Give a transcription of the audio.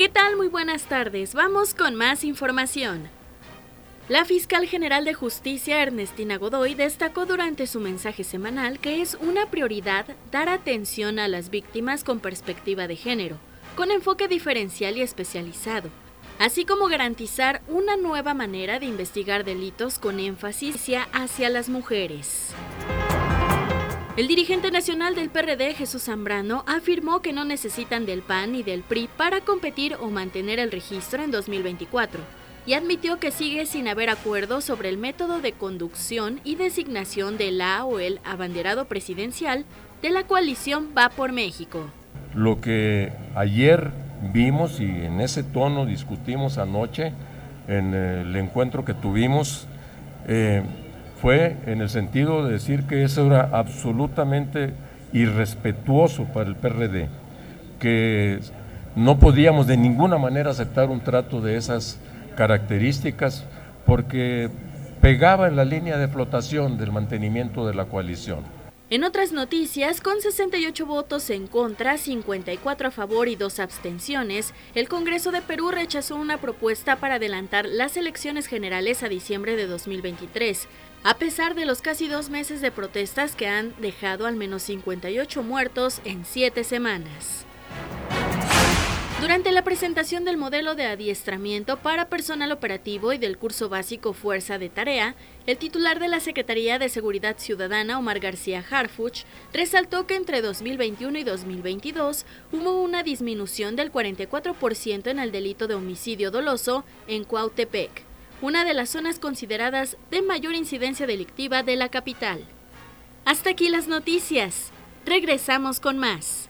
¿Qué tal? Muy buenas tardes. Vamos con más información. La fiscal general de justicia Ernestina Godoy destacó durante su mensaje semanal que es una prioridad dar atención a las víctimas con perspectiva de género, con enfoque diferencial y especializado, así como garantizar una nueva manera de investigar delitos con énfasis hacia las mujeres. El dirigente nacional del PRD, Jesús Zambrano, afirmó que no necesitan del PAN ni del PRI para competir o mantener el registro en 2024 y admitió que sigue sin haber acuerdo sobre el método de conducción y designación de la o el abanderado presidencial de la coalición Va por México. Lo que ayer vimos y en ese tono discutimos anoche en el encuentro que tuvimos, eh, fue en el sentido de decir que eso era absolutamente irrespetuoso para el PRD, que no podíamos de ninguna manera aceptar un trato de esas características porque pegaba en la línea de flotación del mantenimiento de la coalición. En otras noticias, con 68 votos en contra, 54 a favor y dos abstenciones, el Congreso de Perú rechazó una propuesta para adelantar las elecciones generales a diciembre de 2023, a pesar de los casi dos meses de protestas que han dejado al menos 58 muertos en siete semanas. Durante la presentación del modelo de adiestramiento para personal operativo y del curso básico Fuerza de Tarea, el titular de la Secretaría de Seguridad Ciudadana, Omar García Harfuch, resaltó que entre 2021 y 2022 hubo una disminución del 44% en el delito de homicidio doloso en Cuautepec, una de las zonas consideradas de mayor incidencia delictiva de la capital. Hasta aquí las noticias. Regresamos con más.